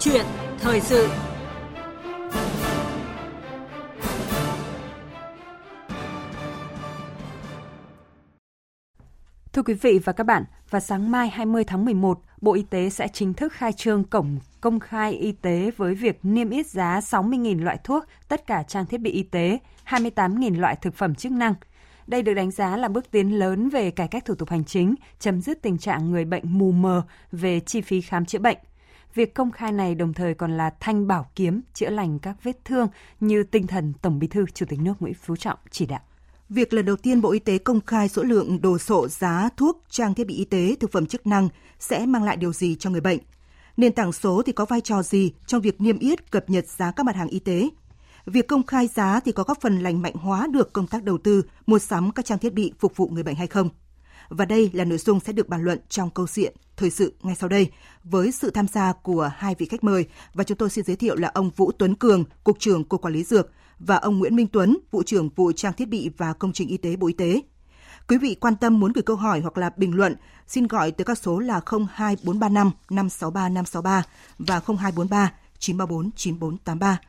chuyện thời sự Thưa quý vị và các bạn, vào sáng mai 20 tháng 11, Bộ Y tế sẽ chính thức khai trương cổng công khai y tế với việc niêm yết giá 60.000 loại thuốc, tất cả trang thiết bị y tế, 28.000 loại thực phẩm chức năng. Đây được đánh giá là bước tiến lớn về cải cách thủ tục hành chính, chấm dứt tình trạng người bệnh mù mờ về chi phí khám chữa bệnh. Việc công khai này đồng thời còn là thanh bảo kiếm chữa lành các vết thương như tinh thần Tổng Bí thư Chủ tịch nước Nguyễn Phú Trọng chỉ đạo. Việc lần đầu tiên Bộ Y tế công khai số lượng đồ sộ giá thuốc, trang thiết bị y tế, thực phẩm chức năng sẽ mang lại điều gì cho người bệnh? Nền tảng số thì có vai trò gì trong việc niêm yết cập nhật giá các mặt hàng y tế? Việc công khai giá thì có góp phần lành mạnh hóa được công tác đầu tư, mua sắm các trang thiết bị phục vụ người bệnh hay không? Và đây là nội dung sẽ được bàn luận trong câu chuyện thời sự ngay sau đây với sự tham gia của hai vị khách mời và chúng tôi xin giới thiệu là ông Vũ Tuấn Cường, Cục trưởng Cục Quản lý Dược và ông Nguyễn Minh Tuấn, Vụ trưởng Vụ Trang thiết bị và Công trình Y tế Bộ Y tế. Quý vị quan tâm muốn gửi câu hỏi hoặc là bình luận, xin gọi tới các số là 02435 563 563 và 0243 934 9483.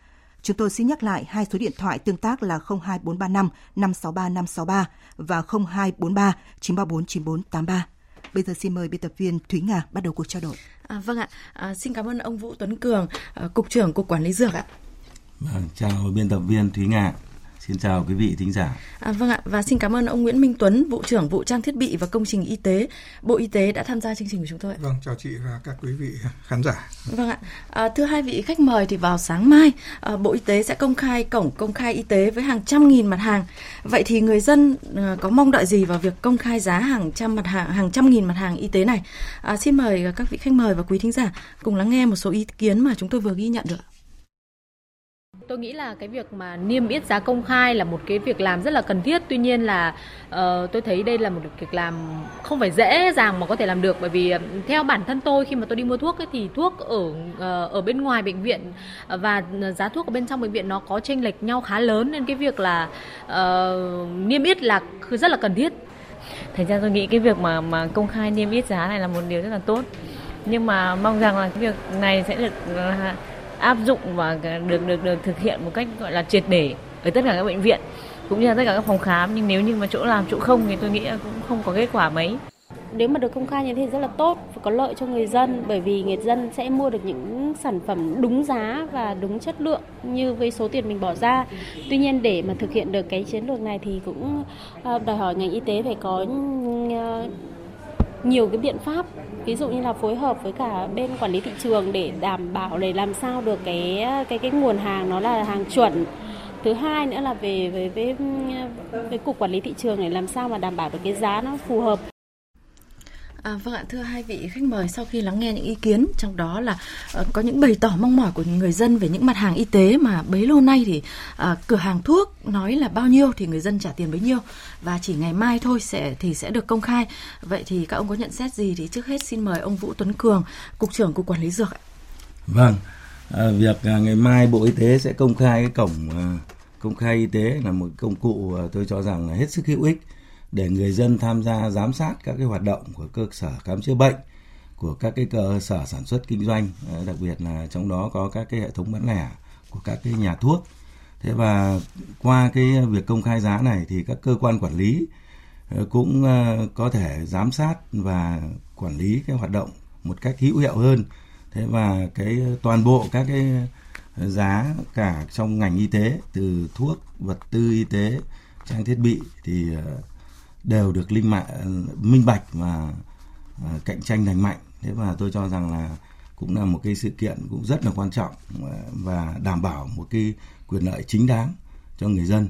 Chúng tôi xin nhắc lại hai số điện thoại tương tác là 02435 563 563 và 0243 934 9483. Bây giờ xin mời biên tập viên Thúy Nga bắt đầu cuộc trao đổi. À, vâng ạ, à, xin cảm ơn ông Vũ Tuấn Cường, à, Cục trưởng Cục Quản lý Dược ạ. Vâng, chào biên tập viên Thúy Nga. Xin chào quý vị thính giả. À, vâng ạ, và xin cảm ơn ông Nguyễn Minh Tuấn, vụ trưởng vụ trang thiết bị và công trình y tế, Bộ Y tế đã tham gia chương trình của chúng tôi. Vâng, chào chị và các quý vị khán giả. Vâng ạ, à, thưa hai vị khách mời thì vào sáng mai à, Bộ Y tế sẽ công khai cổng công khai y tế với hàng trăm nghìn mặt hàng. Vậy thì người dân à, có mong đợi gì vào việc công khai giá hàng trăm mặt hàng, hàng trăm nghìn mặt hàng y tế này? À, xin mời các vị khách mời và quý thính giả cùng lắng nghe một số ý kiến mà chúng tôi vừa ghi nhận được. Tôi nghĩ là cái việc mà niêm yết giá công khai là một cái việc làm rất là cần thiết. Tuy nhiên là uh, tôi thấy đây là một việc làm không phải dễ dàng mà có thể làm được bởi vì uh, theo bản thân tôi khi mà tôi đi mua thuốc ấy, thì thuốc ở uh, ở bên ngoài bệnh viện và ờ, giá thuốc ở bên trong bệnh viện nó có chênh lệch nhau khá lớn nên cái việc là uh, niêm yết là rất là cần thiết. Thành ra tôi nghĩ cái việc mà mà công khai niêm yết giá này là một điều rất là tốt. Nhưng mà mong rằng là cái việc này sẽ được uh, áp dụng và được được được thực hiện một cách, gọi là, triệt để ở tất cả các bệnh viện, cũng như là tất cả các phòng khám nhưng nếu như mà chỗ làm, chỗ không thì tôi nghĩ là cũng không có kết quả mấy nếu mà được công khai như thế rất là tốt, và có lợi cho người dân, bởi vì người dân sẽ mua được những sản phẩm đúng giá và đúng chất lượng như với số tiền mình bỏ ra. Tuy nhiên để mà thực hiện được cái chiến lược này thì cũng ờ, đòi hỏi ngành y tế phải có ờ, nhiều cái biện pháp ví dụ như là phối hợp với cả bên quản lý thị trường để đảm bảo, để làm sao được cái cái cái nguồn hàng nó là hàng chuẩn. Thứ hai nữa là về với với với cục quản lý thị trường để làm sao mà đảm bảo được cái giá nó phù hợp. À, vâng ạ, thưa hai vị khách mời, sau khi lắng nghe những ý kiến, trong đó là uh, có những bày tỏ mong mỏi của người dân về những mặt hàng y tế mà bấy lâu nay thì uh, cửa hàng thuốc nói là bao nhiêu thì người dân trả tiền bấy nhiêu và chỉ ngày mai thôi sẽ thì sẽ được công khai. Vậy thì các ông có nhận xét gì thì trước hết xin mời ông Vũ Tuấn Cường, cục trưởng cục quản lý dược ạ. Vâng, à, việc à, ngày mai Bộ Y tế sẽ công khai cái cổng à, công khai y tế là một công cụ à, tôi cho rằng là hết sức hữu ích để người dân tham gia giám sát các cái hoạt động của cơ sở khám chữa bệnh, của các cái cơ sở sản xuất kinh doanh ờ, đặc biệt là trong đó có các cái hệ thống bán lẻ của các cái nhà thuốc. Thế và qua cái việc công khai giá này thì các cơ quan quản lý ờ, cũng ờ, có thể giám sát và quản lý cái hoạt động một cách hữu hiệu hơn. Thế và cái toàn bộ các cái giá cả trong ngành y tế, từ thuốc, vật tư y tế, trang thiết bị thì đều được linh mạng minh bạch và à, cạnh tranh lành mạnh. Thế và tôi cho rằng là cũng là một cái sự kiện cũng rất là quan trọng à, và đảm bảo một cái quyền lợi chính đáng cho người dân.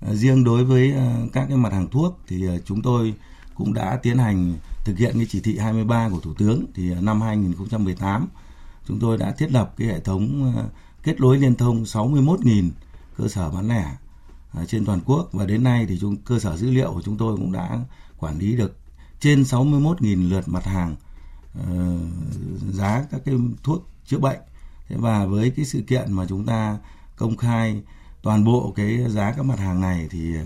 À, riêng đối với các cái mặt hàng thuốc thì chúng tôi cũng đã tiến hành thực hiện cái chỉ thị 23 của thủ tướng. Thì năm 2018 chúng tôi đã thiết lập cái hệ thống kết nối liên thông 61.000 cơ sở bán lẻ trên toàn quốc. Và đến nay thì chúng cơ sở dữ liệu của chúng tôi cũng đã quản lý được trên 61.000 lượt mặt hàng uh, giá các cái thuốc chữa bệnh. Thế và với cái sự kiện mà chúng ta công khai toàn bộ cái giá các mặt hàng này thì ờ,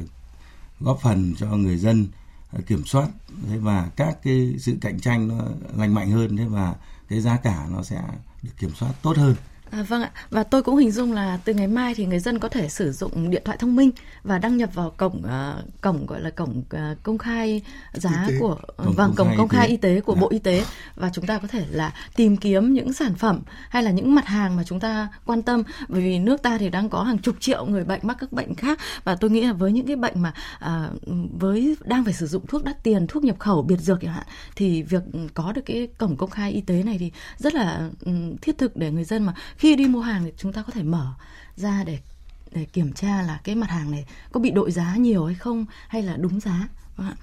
góp phần cho người dân ờ, kiểm soát. Thế và các cái sự cạnh tranh nó lành mạnh hơn thế và cái giá cả nó sẽ được kiểm soát tốt hơn. À, vâng ạ. Và tôi cũng hình dung là từ ngày mai thì người dân có thể sử dụng điện thoại thông minh và đăng nhập vào cổng uh, cổng gọi là cổng uh, công khai giá của cổng vâng cổng công khai y tế, y tế của Đã. Bộ Y tế. Và chúng ta có thể là tìm kiếm những sản phẩm hay là những mặt hàng mà chúng ta quan tâm. Bởi vì nước ta thì đang có hàng chục triệu người bệnh mắc các bệnh khác. Và tôi nghĩ là với những cái bệnh mà uh, với đang phải sử dụng thuốc đắt tiền thuốc nhập khẩu biệt dược chẳng hạn thì việc có được cái cổng công khai y tế này thì rất là um, thiết thực để người dân mà khi khi đi mua hàng thì chúng ta có thể mở ra để để kiểm tra là cái mặt hàng này có bị đội giá nhiều hay không hay là đúng giá vâng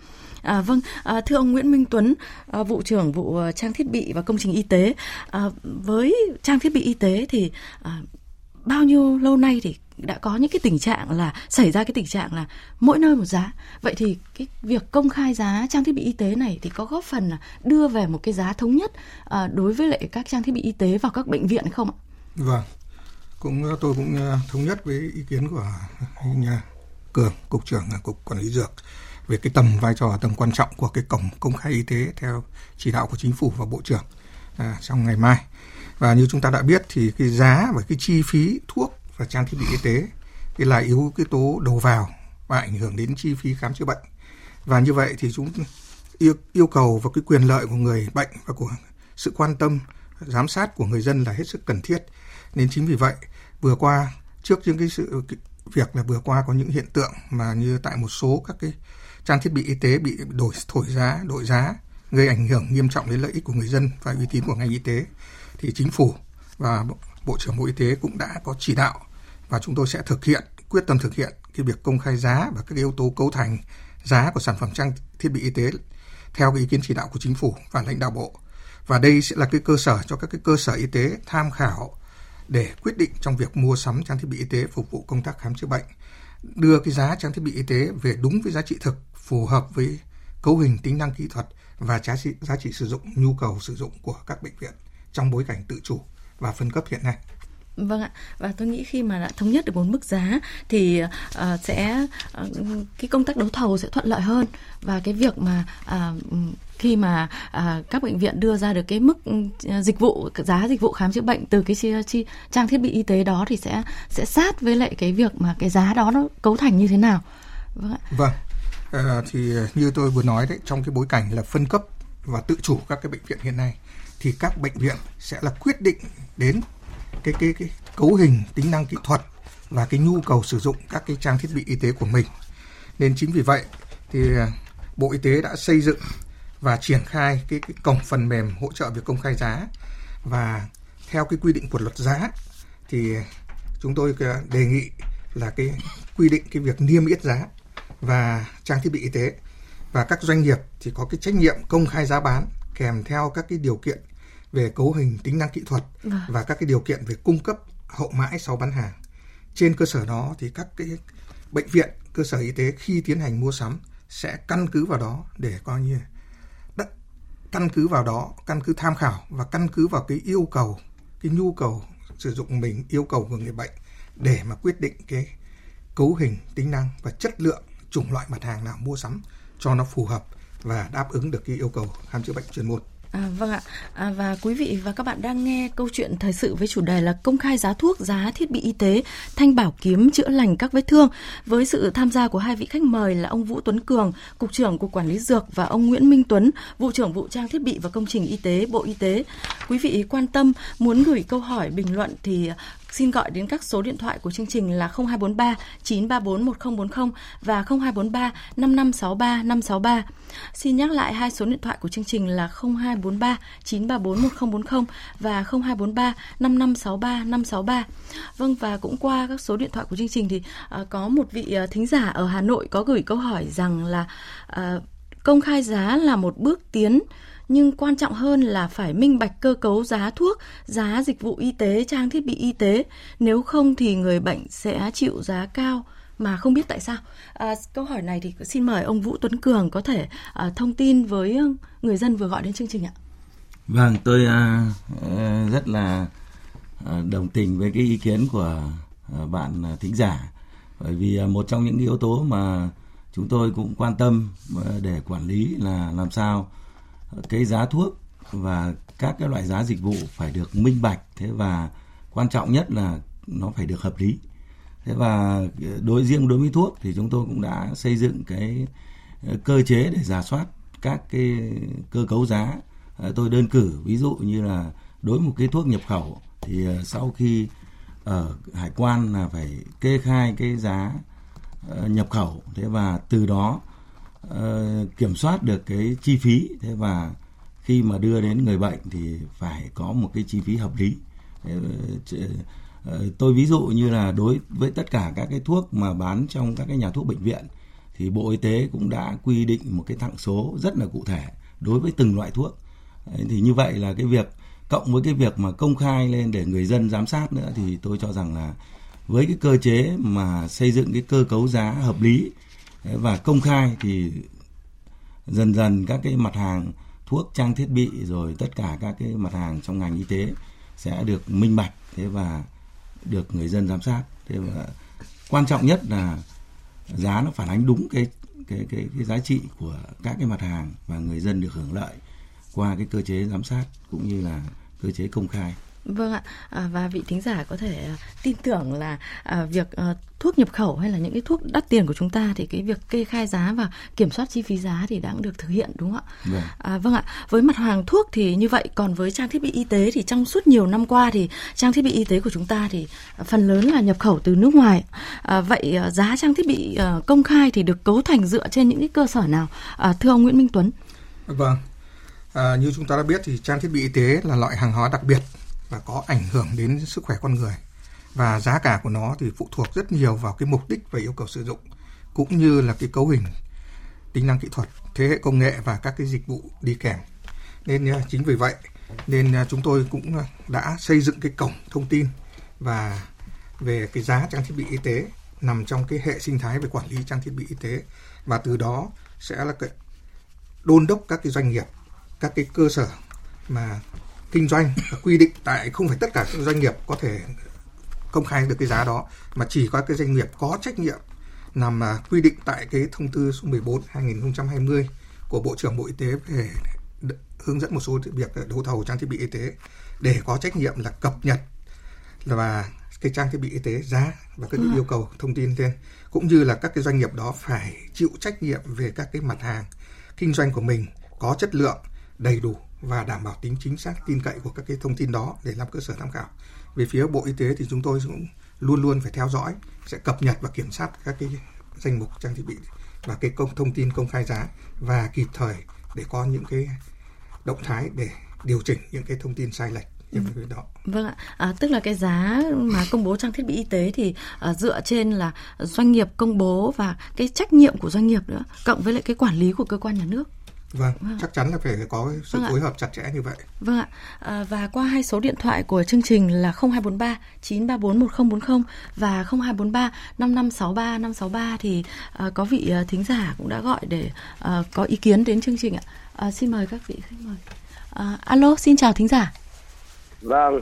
À, vâng, à, thưa ông Nguyễn Minh Tuấn, à, vụ trưởng vụ à, trang thiết bị và công trình y tế, à, với trang thiết bị y tế thì à, bao nhiêu lâu nay thì đã có những cái tình trạng là xảy ra cái tình trạng là mỗi nơi một giá. Vậy thì cái việc công khai giá trang thiết bị y tế này thì có góp phần là đưa về một cái giá thống nhất à, đối với lại các trang thiết bị y tế vào các bệnh viện không ạ? Vâng, cũng ờ, tôi cũng ờ, thống nhất với ý kiến của anh ờ, Cường, cục trưởng cục quản lý dược về cái tầm vai trò tầm quan trọng của cái cổng công khai y tế theo chỉ đạo của chính phủ và bộ trưởng à, trong ngày mai. Và như chúng ta đã biết thì cái giá và cái chi phí thuốc và trang thiết bị y tế thì là yếu cái tố đầu vào và ảnh hưởng đến chi phí khám chữa bệnh. Và như vậy thì chúng yêu, yêu cầu và cái quyền lợi của người bệnh và của sự quan tâm giám sát của người dân là hết sức cần thiết. Nên chính vì vậy, vừa qua, trước những cái sự việc là vừa qua có những hiện tượng mà như tại một số các cái trang thiết bị y tế bị đổi, thổi giá, đội giá, gây ảnh hưởng nghiêm trọng đến lợi ích của người dân và uy tín của ngành y tế, thì chính phủ và bộ trưởng bộ y tế cũng đã có chỉ đạo và chúng tôi sẽ thực hiện, quyết tâm thực hiện cái việc công khai giá và các yếu tố cấu thành giá của sản phẩm trang thiết bị y tế theo cái ý kiến chỉ đạo của chính phủ và lãnh đạo bộ và đây sẽ là cái cơ sở cho các cái cơ sở y tế tham khảo để quyết định trong việc mua sắm trang thiết bị y tế phục vụ công tác khám chữa bệnh đưa cái giá trang thiết bị y tế về đúng với giá trị thực, phù hợp với cấu hình, tính năng kỹ thuật và giá trị giá trị sử dụng, nhu cầu sử dụng của các bệnh viện trong bối cảnh tự chủ và phân cấp hiện nay. Vâng ạ, và tôi nghĩ khi mà đã thống nhất được một mức giá thì uh, sẽ uh, cái công tác đấu thầu sẽ thuận lợi hơn và cái việc mà uh, khi mà à, các bệnh viện đưa ra được cái mức ừ, dịch vụ giá dịch vụ khám chữa bệnh từ cái chi, chi, trang thiết bị y tế đó thì sẽ sẽ sát với lại cái việc mà cái giá đó nó cấu thành như thế nào. Vâng ạ. Vâng. À, thì như tôi vừa nói đấy trong cái bối cảnh là phân cấp và tự chủ các cái bệnh viện hiện nay thì các bệnh viện sẽ là quyết định đến cái cái cái cấu hình tính năng kỹ thuật và cái nhu cầu sử dụng các cái trang thiết bị y tế của mình. Nên chính vì vậy thì à, bộ y tế đã xây dựng và triển khai cái, cái cổng phần mềm hỗ trợ việc công khai giá. Và theo cái quy định của luật giá thì chúng tôi à, đề nghị là cái quy định cái việc niêm yết giá và trang thiết bị y tế. Và các doanh nghiệp thì có cái trách nhiệm công khai giá bán kèm theo các cái điều kiện về cấu hình tính năng kỹ thuật vâng. và các cái điều kiện về cung cấp hậu mãi sau bán hàng. Trên cơ sở đó thì các cái bệnh viện, cơ sở y tế khi tiến hành mua sắm sẽ căn cứ vào đó để coi như đất căn cứ vào đó, căn cứ tham khảo và căn cứ vào cái yêu cầu, cái nhu cầu sử dụng mình, yêu cầu của người bệnh để mà quyết định cái cấu hình, tính năng và chất lượng chủng loại mặt hàng nào mua sắm cho nó phù hợp và đáp ứng được cái yêu cầu khám chữa bệnh chuyên môn. À, vâng ạ. À, và quý vị và các bạn đang nghe câu chuyện thời sự với chủ đề là công khai giá thuốc giá thiết bị y tế thanh bảo kiếm chữa lành các vết thương. Với sự tham gia của hai vị khách mời là ông Vũ Tuấn Cường cục trưởng cục quản lý dược và ông Nguyễn Minh Tuấn vụ trưởng vụ trang thiết bị và công trình y tế bộ y tế. Quý vị quan tâm muốn gửi câu hỏi bình luận thì xin gọi đến các số điện thoại của chương trình là 0243 934 1040 và 0243 5563 563. Xin nhắc lại hai số điện thoại của chương trình là 0243 934 1040 và 0243 5563 563. Vâng và cũng qua các số điện thoại của chương trình thì uh, có một vị uh, thính giả ở Hà Nội có gửi câu hỏi rằng là uh, công khai giá là một bước tiến nhưng quan trọng hơn là phải minh bạch cơ cấu giá thuốc, giá dịch vụ y tế, trang thiết bị y tế. Nếu không thì người bệnh sẽ chịu giá cao mà không biết tại sao. À, câu hỏi này thì xin mời ông Vũ Tuấn Cường có thể à, thông tin với người dân vừa gọi đến chương trình ạ. Vâng, tôi à, à rất là à, đồng tình với cái ý kiến của à, bạn thính giả bởi vì một trong những yếu tố mà chúng tôi cũng quan tâm để quản lý là làm sao cái giá thuốc và các cái loại giá dịch vụ phải được minh bạch. Thế và quan trọng nhất là nó phải được hợp lý. Thế và ờ, đối, riêng đối với thuốc thì chúng tôi cũng đã xây dựng cái ờ, cơ chế để giả soát các cái cơ cấu giá. Ờ, tôi đơn cử ví dụ như là đối với một cái thuốc nhập khẩu thì sau khi ở hải quan là phải kê khai cái giá nhập khẩu. Thế và từ đó Ờ, kiểm soát được cái chi phí thế và khi mà đưa đến người bệnh thì phải có một cái chi phí hợp lý ờ, ờ, tôi ví dụ như là đối với tất cả các cái thuốc mà bán trong các cái nhà thuốc bệnh viện, thì Bộ Y tế cũng đã quy định một cái thặng số rất là cụ thể đối với từng loại thuốc. Thì như vậy là cái việc, cộng với cái việc mà công khai lên để người dân giám sát nữa, thì tôi cho rằng là với cái cơ chế mà xây dựng cái cơ cấu giá hợp lý và công khai thì dần dần các cái mặt hàng thuốc, trang thiết bị rồi tất cả các cái mặt hàng trong ngành y tế sẽ được minh bạch, thế và được người dân giám sát. Thế và quan trọng nhất là giá nó phản ánh đúng cái cái cái cái giá trị của các cái mặt hàng và người dân được hưởng lợi qua cái cơ chế giám sát cũng như là cơ chế công khai. Vâng ạ, à, và vị thính giả có thể à, tin tưởng là à, việc à, thuốc nhập khẩu hay là những cái thuốc đắt tiền của chúng ta thì cái việc kê khai giá và kiểm soát chi phí giá thì đã được thực hiện đúng không ạ? Vâng. À, vâng ạ, với mặt hàng thuốc thì như vậy, còn với trang thiết bị y tế thì trong suốt nhiều năm qua thì trang thiết bị y tế của chúng ta thì phần lớn là nhập khẩu từ nước ngoài. À, vậy giá trang thiết bị à, công khai thì được cấu thành dựa trên những cái cơ sở nào? À, thưa ông Nguyễn Minh Tuấn. Vâng, à, như chúng ta đã biết thì trang thiết bị y tế là loại hàng hóa đặc biệt và có ảnh hưởng đến sức khỏe con người. Và giá cả của nó thì phụ thuộc rất nhiều vào cái mục đích và yêu cầu sử dụng, cũng như là cái cấu hình, tính năng kỹ thuật, thế hệ công nghệ và các cái dịch vụ đi kèm. Nên à, chính vì vậy nên à, chúng tôi cũng à, đã xây dựng cái cổng thông tin và về cái giá trang thiết bị y tế nằm trong cái hệ sinh thái về quản lý trang thiết bị y tế. Và từ đó sẽ là cái đôn đốc các cái doanh nghiệp, các cái cơ sở mà kinh doanh quy định tại không phải tất cả các doanh nghiệp có thể công khai được cái giá đó mà chỉ có cái doanh nghiệp có trách nhiệm nằm mà quy định tại cái thông tư số 14 2020 của Bộ trưởng Bộ Y tế về hướng dẫn một số việc đấu thầu trang thiết bị y tế để có trách nhiệm là cập nhật và cái trang thiết bị y tế giá và các ừ. yêu cầu thông tin lên cũng như là các cái doanh nghiệp đó phải chịu trách nhiệm về các cái mặt hàng kinh doanh của mình có chất lượng đầy đủ và đảm bảo tính chính xác tin cậy của các cái thông tin đó để làm cơ sở tham khảo. Về phía Bộ Y tế thì chúng tôi cũng luôn luôn phải theo dõi, sẽ cập nhật và kiểm soát các cái danh mục trang thiết bị và cái công thông tin công khai giá và kịp thời để có những cái động thái để điều chỉnh những cái thông tin sai lệch Ừ. đó. Vâng ạ, à, tức là cái giá mà công bố trang thiết bị y tế thì à, dựa trên là doanh nghiệp công bố và cái trách nhiệm của doanh nghiệp nữa, cộng với lại cái quản lý của cơ quan nhà nước. Vâng, vâng, chắc chắn là phải có sự vâng phối hợp chặt chẽ như vậy. Vâng ạ. À, và qua hai số điện thoại của chương trình là 0243 934 1040 và 0243 5563 563 thì à, có vị à, thính giả cũng đã gọi để à, có ý kiến đến chương trình ạ. À, xin mời các vị khách mời. À, alo, xin chào thính giả. Vâng.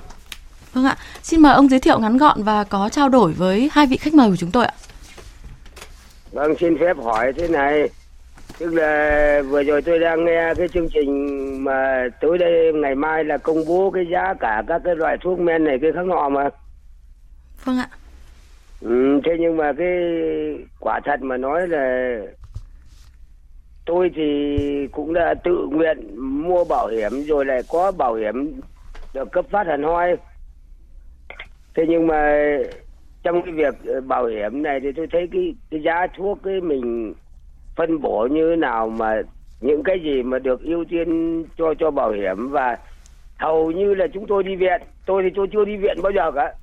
Vâng ạ. Xin mời ông giới thiệu ngắn gọn và có trao đổi với hai vị khách mời của chúng tôi ạ. Vâng, xin phép hỏi thế này tức là vừa rồi tôi đang nghe cái chương trình mà tới đây ngày mai là công bố cái giá cả các cái loại thuốc men này cái khác nọ mà. Vâng ạ. Ừ, thế nhưng mà cái quả thật mà nói là tôi thì cũng đã tự nguyện mua bảo hiểm rồi lại có bảo hiểm được cấp phát hẳn hoi. Thế nhưng mà trong cái việc bảo hiểm này thì tôi thấy cái cái giá thuốc cái mình phân bổ như nào mà những cái gì mà được ưu tiên cho cho bảo hiểm và hầu như là chúng tôi đi viện. Tôi thì tôi chưa đi viện bao giờ cả.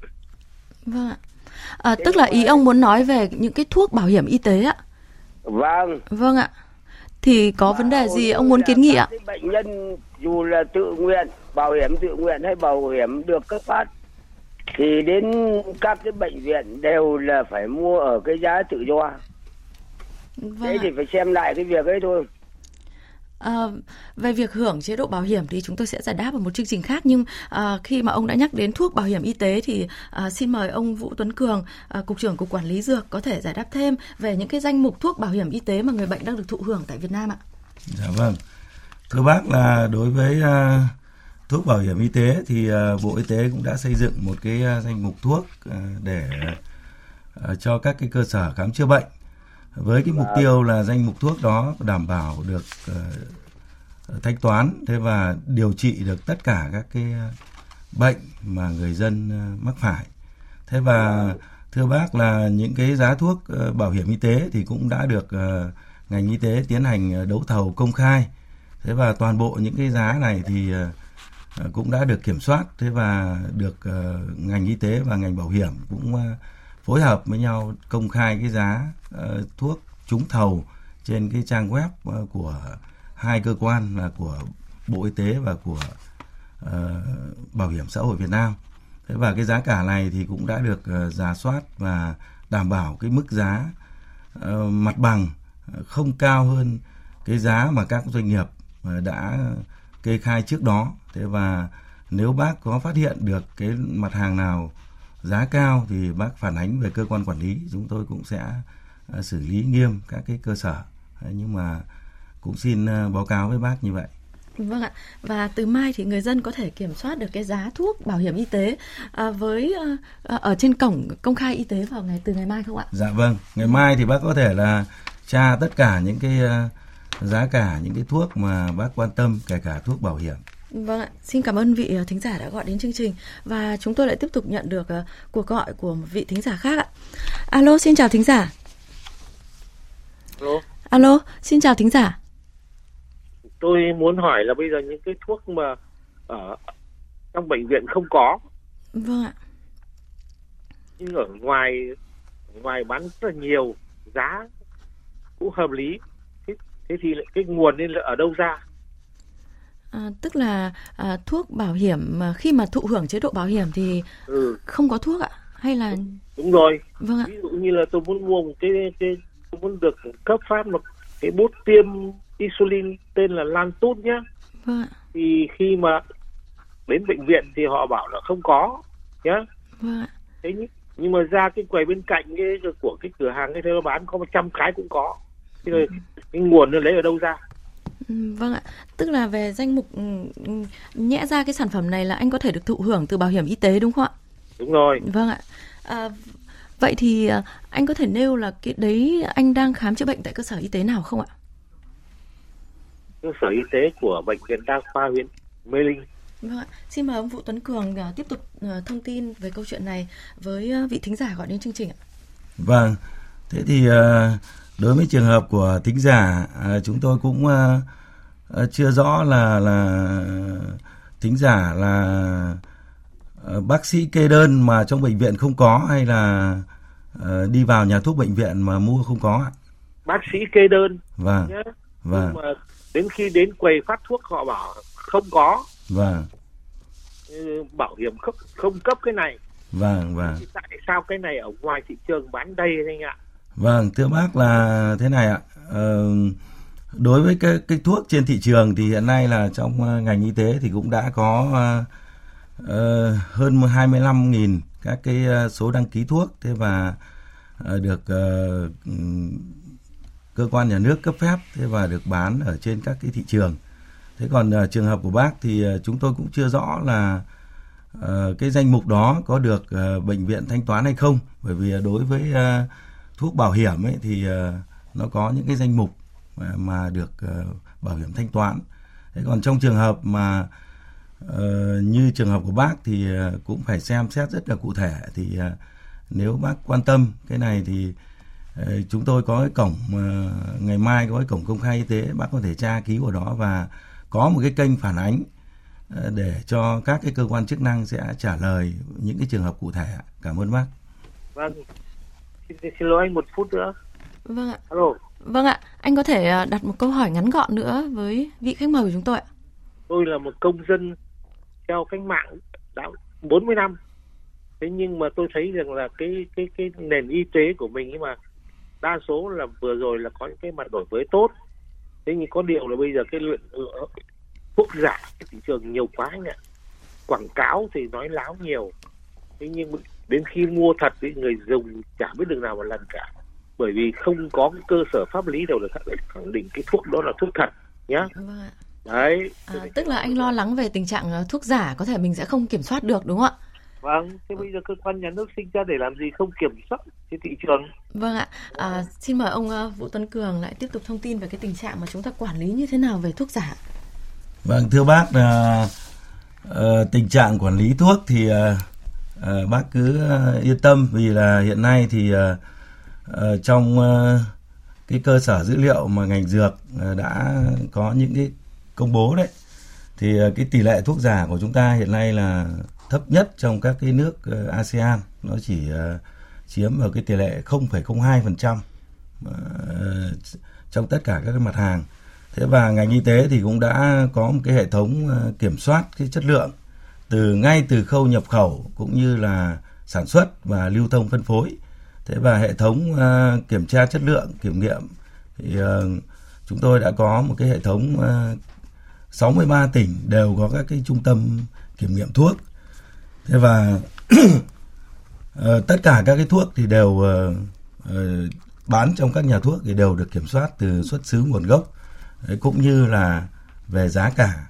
Vâng ạ. À, tức là ý ông muốn nói về những cái thuốc bảo hiểm y tế ạ? Vâng. Vâng ạ. Thì có vấn đề gì ông muốn kiến nghị ạ? bệnh nhân dù là tự nguyện bảo hiểm tự nguyện hay bảo hiểm được cấp phát thì đến các cái bệnh viện đều là phải mua ở cái giá tự do Vâng Thế thì phải xem lại cái việc ấy thôi. À, về việc hưởng chế độ bảo hiểm thì chúng tôi sẽ giải đáp ở một chương trình khác nhưng à, khi mà ông đã nhắc đến thuốc bảo hiểm y tế thì à, xin mời ông Vũ Tuấn Cường, à, cục trưởng cục quản lý dược có thể giải đáp thêm về những cái danh mục thuốc bảo hiểm y tế mà người bệnh đang được thụ hưởng tại Việt Nam ạ. Dạ vâng. Thưa bác là đối với à, thuốc bảo hiểm y tế thì uh, Bộ Y tế cũng đã xây dựng một cái uh, danh mục thuốc uh, để uh, cho các cái cơ sở khám chữa bệnh với cái mục tiêu là danh mục thuốc đó đảm bảo được uh, thanh toán thế và điều trị được tất cả các cái bệnh mà người dân uh, mắc phải. Thế và thưa bác là những cái giá thuốc bảo hiểm y tế thì cũng đã được uh, ngành y tế tiến hành đấu thầu công khai. Thế và toàn bộ những cái giá này thì uh, cũng đã được kiểm soát thế và được uh, ngành y tế và ngành bảo hiểm cũng uh, phối hợp với nhau công khai cái giá uh, thuốc trúng thầu trên cái trang web uh, của hai cơ quan là của Bộ Y tế và của uh, Bảo hiểm xã hội Việt Nam. Thế và cái giá cả này thì cũng đã được uh, giả soát và đảm bảo cái mức giá uh, mặt bằng không cao hơn cái giá mà các doanh nghiệp đã kê khai trước đó. Thế và nếu bác có phát hiện được cái mặt hàng nào giá cao thì bác phản ánh về cơ quan quản lý, chúng tôi cũng sẽ à, xử lý nghiêm các cái cơ sở. Nhưng mà cũng xin à, báo cáo với bác như vậy. Vâng ạ. Và từ mai thì người dân có thể kiểm soát được cái giá thuốc bảo hiểm y tế à, với à, ở trên cổng công khai y tế vào ngày từ ngày mai không ạ? Dạ vâng. Ngày mai thì bác có thể là tra tất cả những cái uh, giá cả những cái thuốc mà bác quan tâm kể cả thuốc bảo hiểm. Vâng ạ, xin cảm ơn vị thính giả đã gọi đến chương trình và chúng tôi lại tiếp tục nhận được uh, cuộc gọi của một vị thính giả khác ạ. Alo, xin chào thính giả. Alo. Alo, xin chào thính giả. Tôi muốn hỏi là bây giờ những cái thuốc mà ở trong bệnh viện không có. Vâng ạ. Nhưng ở ngoài ngoài bán rất là nhiều giá cũng hợp lý thế thì cái nguồn nên là ở đâu ra À, tức là à, thuốc bảo hiểm mà khi mà thụ hưởng chế độ bảo hiểm thì ừ. không có thuốc ạ hay là đúng rồi vâng ạ. ví dụ như là tôi muốn mua một cái cái tôi muốn được cấp phát một cái bút tiêm insulin tên là lan tốt nhá vâng ạ. thì khi mà đến bệnh viện thì họ bảo là không có nhá vâng ạ. thế nhưng, nhưng mà ra cái quầy bên cạnh cái của cái cửa hàng cái nó bán có một trăm cái cũng có thế rồi cái nguồn nó lấy ở đâu ra ừ, Vâng ạ, tức là về danh mục ừ, ừ, nhẽ ra cái sản phẩm này là anh có thể được thụ hưởng từ bảo hiểm y tế đúng không ạ? Đúng rồi. Vâng ạ. À, vậy thì à, anh có thể nêu là cái đấy anh đang khám chữa bệnh tại cơ sở y tế nào không ạ? Cơ sở y tế của bệnh viện đa khoa huyện Mê Linh. Vâng ạ. Xin mời ông Vũ Tuấn Cường uh, tiếp tục uh, thông tin về câu chuyện này với vị thính giả gọi đến chương trình ạ. Vâng. Thế thì uh, đối với trường hợp của thính giả à, chúng tôi cũng à, à, chưa rõ là là thính giả là à, bác sĩ kê đơn mà trong bệnh viện không có hay là à, đi vào nhà thuốc bệnh viện mà mua không có bác sĩ kê đơn vâng nhé. vâng. Nhưng mà đến khi đến quầy phát thuốc họ bảo không có. Vâng. Bảo hiểm không không cấp cái này. Vâng vâng. Tại sao cái này ở ngoài thị trường bán đầy anh ạ Vâng, thưa bác là thế này ạ. Ờ, đối với cái, cái thuốc trên thị trường thì hiện nay là trong ờ, ngành y tế thì cũng đã có uh, hơn 25.000 các cái số đăng ký thuốc thế và uh, được uh, cơ quan nhà nước cấp phép thế và được bán ở trên các cái thị trường. Thế còn uh, trường hợp của bác thì uh, chúng tôi cũng chưa rõ là uh, cái danh mục đó có được uh, bệnh viện thanh toán hay không bởi vì uh, đối với uh, thuốc bảo hiểm ấy thì ờ, nó có những cái danh mục mà, được ờ, bảo hiểm thanh toán. Thế còn trong trường hợp mà ờ, như trường hợp của bác thì cũng phải xem xét rất là cụ thể thì nếu bác quan tâm cái này thì chúng tôi có cái cổng ngày mai có cái cổng công khai y tế bác có thể tra cứu ở đó và có một cái kênh phản ánh để cho các cái cơ quan chức năng sẽ trả lời những cái trường hợp cụ thể. Cảm ơn bác. Vâng, Xin, xin lỗi anh một phút nữa. Vâng ạ. Alo. Vâng ạ, anh có thể à, đặt một câu hỏi ngắn gọn nữa với vị khách mời của chúng tôi ạ. Tôi là một công dân theo cách mạng đã 40 năm. Thế nhưng mà tôi thấy rằng là cái cái cái nền y tế của mình nhưng mà đa số là vừa rồi là có những cái mặt đổi mới tốt. Thế nhưng có điều là bây giờ cái lượng thuốc giả cái thị trường nhiều quá anh ạ. Quảng cáo thì nói láo nhiều. Thế nhưng đến khi mua thật thì người dùng chả biết được nào một lần cả. Bởi vì không có cái cơ sở pháp lý đâu để khẳng định cái thuốc đó là thuốc thật nhá. Vâng đấy. À, tức là anh lo lắng về tình trạng ờ, thuốc giả có thể mình sẽ không kiểm soát được đúng không ạ? Vâng thế bây giờ cơ quan nhà nước sinh ra để làm gì không kiểm soát trên thị trường? Vâng ạ. À, xin mời ông ờ, Vũ Tuấn Cường lại tiếp tục thông tin về cái tình trạng mà chúng ta quản lý như thế nào về thuốc giả. Vâng thưa bác là uh, tình trạng quản lý thuốc thì uh, uh, bác cứ uh, yên tâm vì là hiện nay thì uh, uh, trong uh, cái cơ sở dữ liệu mà ngành dược uh, đã có những cái công bố đấy thì uh, cái tỷ lệ thuốc giả của chúng ta hiện nay là thấp nhất trong các cái nước uh, ASEAN. Nó chỉ uh, chiếm ở cái tỷ lệ 0,02% uh, trong tất cả các cái mặt hàng. Thế và ngành y tế thì cũng đã có một cái hệ thống uh, kiểm soát cái chất lượng từ ngay từ khâu nhập khẩu cũng như là sản xuất và lưu thông phân phối. Thế và hệ thống uh, kiểm tra chất lượng kiểm nghiệm thì uh, chúng tôi đã có một cái hệ thống à, uh, 63 tỉnh đều có các cái trung tâm kiểm nghiệm thuốc. Thế và uh, tất cả các cái thuốc thì đều uh, uh, bán trong các nhà thuốc thì đều được kiểm soát từ xuất xứ nguồn gốc. Đấy, cũng như là về giá cả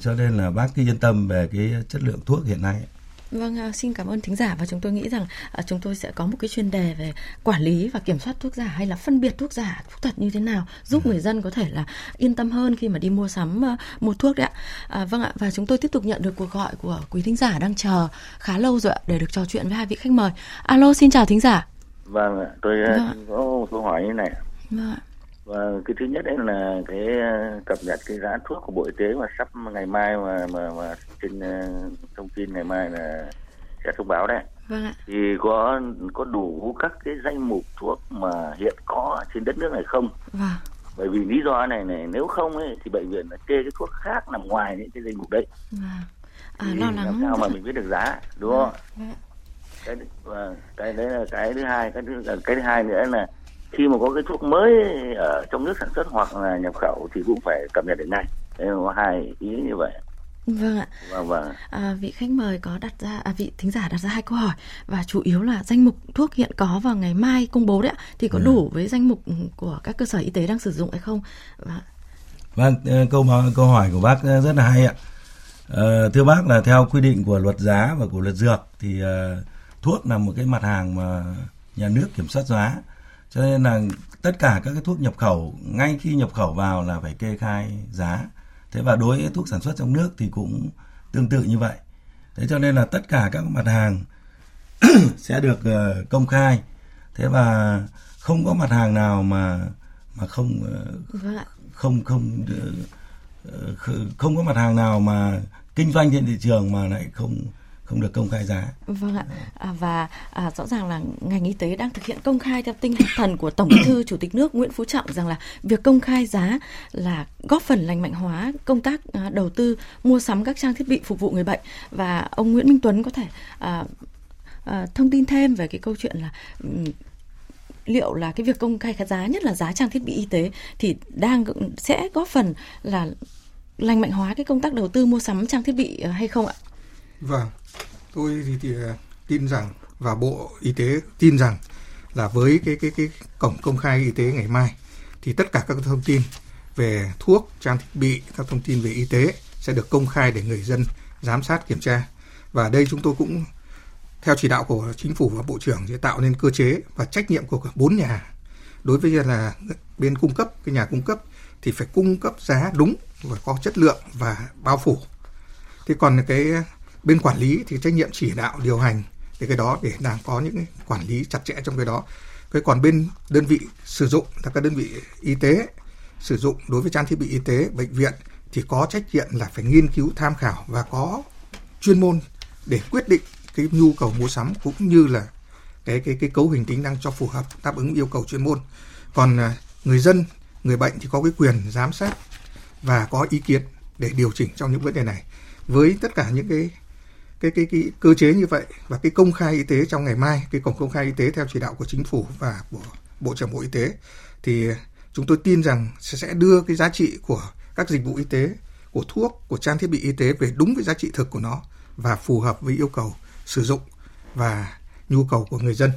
cho nên là bác cứ yên tâm về cái chất lượng thuốc hiện nay Vâng, xin cảm ơn thính giả và chúng tôi nghĩ rằng chúng tôi sẽ có một cái chuyên đề về quản lý và kiểm soát thuốc giả hay là phân biệt thuốc giả, thuốc thật như thế nào giúp ừ. người dân có thể là yên tâm hơn khi mà đi mua sắm uh, mua thuốc đấy ạ. À, vâng ạ và chúng tôi tiếp tục nhận được cuộc gọi của quý thính giả đang chờ khá lâu rồi ạ để được trò chuyện với hai vị khách mời. Alo, xin chào thính giả. Vâng ạ, tôi vâng. có một câu hỏi như này. Vâng ạ và cái thứ nhất đấy là cái ờ, cập nhật cái giá thuốc của bộ y tế mà sắp ngày mai mà mà, mà trên ờ, thông tin ngày mai là sẽ thông báo đấy vâng ạ. thì có có đủ các cái danh mục thuốc mà hiện có trên đất nước này không vâng. bởi vì lý do này này nếu không ấy thì bệnh viện là kê cái thuốc khác nằm ngoài những cái danh mục đấy vâng. à, lo lắng làm sao mà mình biết được giá đúng không vâng. cái và cái đấy là cái thứ hai cái thứ cái thứ hai nữa là khi mà có cái thuốc mới ở trong nước sản xuất hoặc là nhập khẩu thì cũng phải cập nhật được ngay đấy có hai ý như vậy Vâng ạ. Vâng vâng. À, vị khách mời có đặt ra à, vị thính giả đặt ra hai câu hỏi và chủ yếu là danh mục thuốc hiện có vào ngày mai công bố đấy ạ thì có ừ. đủ với danh mục của các cơ sở y tế đang sử dụng hay không? Và... Vâng, ờ, câu câu hỏi của bác rất là hay ạ. À, thưa bác là theo quy định của luật giá và của luật dược thì uh, thuốc là một cái mặt hàng mà nhà nước kiểm soát giá cho nên là tất cả các cái thuốc nhập khẩu ngay khi nhập khẩu vào là phải kê khai giá. Thế và đối với thuốc sản xuất trong nước thì cũng tương tự như vậy. Thế cho nên là tất cả các mặt hàng sẽ được uh, công khai. Thế và không có mặt hàng nào mà mà không uh, không không uh, không có mặt hàng nào mà kinh doanh trên thị trường mà lại không không được công khai giá. Vâng ạ. À, và à, rõ ràng là ngành y tế đang thực hiện công khai theo tinh thần của Tổng Bí thư Chủ tịch nước Nguyễn Phú Trọng rằng là việc công khai giá là góp phần lành mạnh hóa công tác à, đầu tư mua sắm các trang thiết bị phục vụ người bệnh và ông Nguyễn Minh Tuấn có thể à, à, thông tin thêm về cái câu chuyện là liệu là cái việc công khai giá nhất là giá trang thiết bị y tế thì đang sẽ góp phần là lành mạnh hóa cái công tác đầu tư mua sắm trang thiết bị à, hay không ạ? Vâng, tôi thì, thì à, tin rằng và bộ y tế tin rằng là với cái cái cái cổng công khai y tế ngày mai thì tất cả các thông tin về thuốc, trang thiết bị, các thông tin về y tế sẽ được công khai để người dân giám sát kiểm tra. Và đây chúng tôi cũng theo chỉ đạo của chính phủ và bộ trưởng sẽ tạo nên cơ chế và trách nhiệm của bốn nhà đối với là bên cung cấp cái nhà cung cấp thì phải cung cấp giá đúng và có chất lượng và bao phủ thế còn cái bên quản lý thì trách nhiệm chỉ đạo điều hành thì cái đó để đang có những quản lý chặt chẽ trong cái đó. Cái còn bên đơn vị sử dụng là các đơn vị y tế sử dụng đối với trang thiết bị y tế, bệnh viện thì có trách nhiệm là phải nghiên cứu, tham khảo và có chuyên môn để quyết định cái nhu cầu mua sắm cũng như là cái cái cái cấu hình tính năng cho phù hợp, đáp ứng yêu cầu chuyên môn. Còn à, người dân, người bệnh thì có cái quyền giám sát và có ý kiến để điều chỉnh trong những vấn đề này. Với tất cả những cái cái cái cái cơ chế như vậy và cái công khai y tế trong ngày mai cái cổng công khai y tế theo chỉ đạo của chính phủ và của bộ trưởng bộ y tế thì chúng tôi tin rằng sẽ đưa cái giá trị của các dịch vụ y tế của thuốc của trang thiết bị y tế về đúng với giá trị thực của nó và phù hợp với yêu cầu sử dụng và nhu cầu của người dân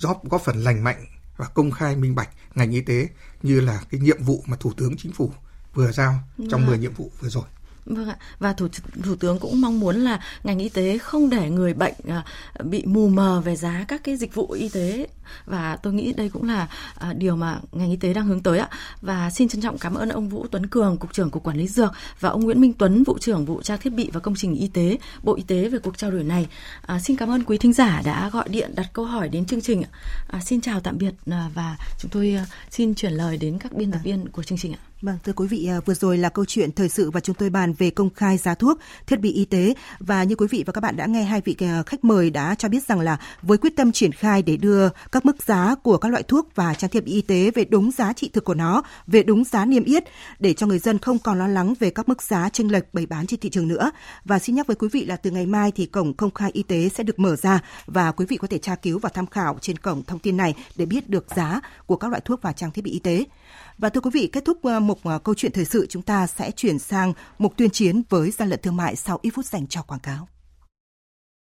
góp góp phần lành mạnh và công khai minh bạch ngành y tế như là cái nhiệm vụ mà thủ tướng chính phủ vừa giao trong vâng 10 nhiệm vụ vừa rồi. Vâng ạ. Và thủ thủ tướng cũng mong muốn là ngành y tế không để người bệnh à, bị mù mờ về giá các cái dịch vụ y tế và tôi nghĩ đây cũng là à, điều mà ngành y tế đang hướng tới ạ. Và xin trân trọng cảm ơn ông Vũ Tuấn Cường, cục trưởng cục quản lý dược và ông Nguyễn Minh Tuấn, vụ trưởng vụ trang thiết bị và công trình y tế, Bộ Y tế về cuộc trao đổi này. À, xin cảm ơn quý thính giả đã gọi điện đặt câu hỏi đến chương trình. À, xin chào tạm biệt à, và chúng tôi à, xin chuyển lời đến các biên tập viên của chương trình ạ. Vâng, thưa quý vị, à, vừa rồi là câu chuyện thời sự và chúng tôi bàn về công khai giá thuốc, thiết bị y tế và như quý vị và các bạn đã nghe hai vị à, khách mời đã cho biết rằng là với quyết tâm triển khai để đưa các mức giá của các loại thuốc và trang thiết bị y tế về đúng giá trị thực của nó, về đúng giá niêm yết để cho người dân không còn lo lắng về các mức giá chênh lệch bày bán trên thị trường nữa. Và xin nhắc với quý vị là từ ngày mai thì cổng công khai y tế sẽ được mở ra và quý vị có thể tra cứu và tham khảo trên cổng thông tin này để biết được giá của các loại thuốc và trang thiết bị y tế. Và thưa quý vị, kết thúc mục một ờ, câu chuyện thời sự, chúng ta sẽ chuyển sang mục tuyên chiến với gian lận thương mại sau ít phút dành cho quảng cáo.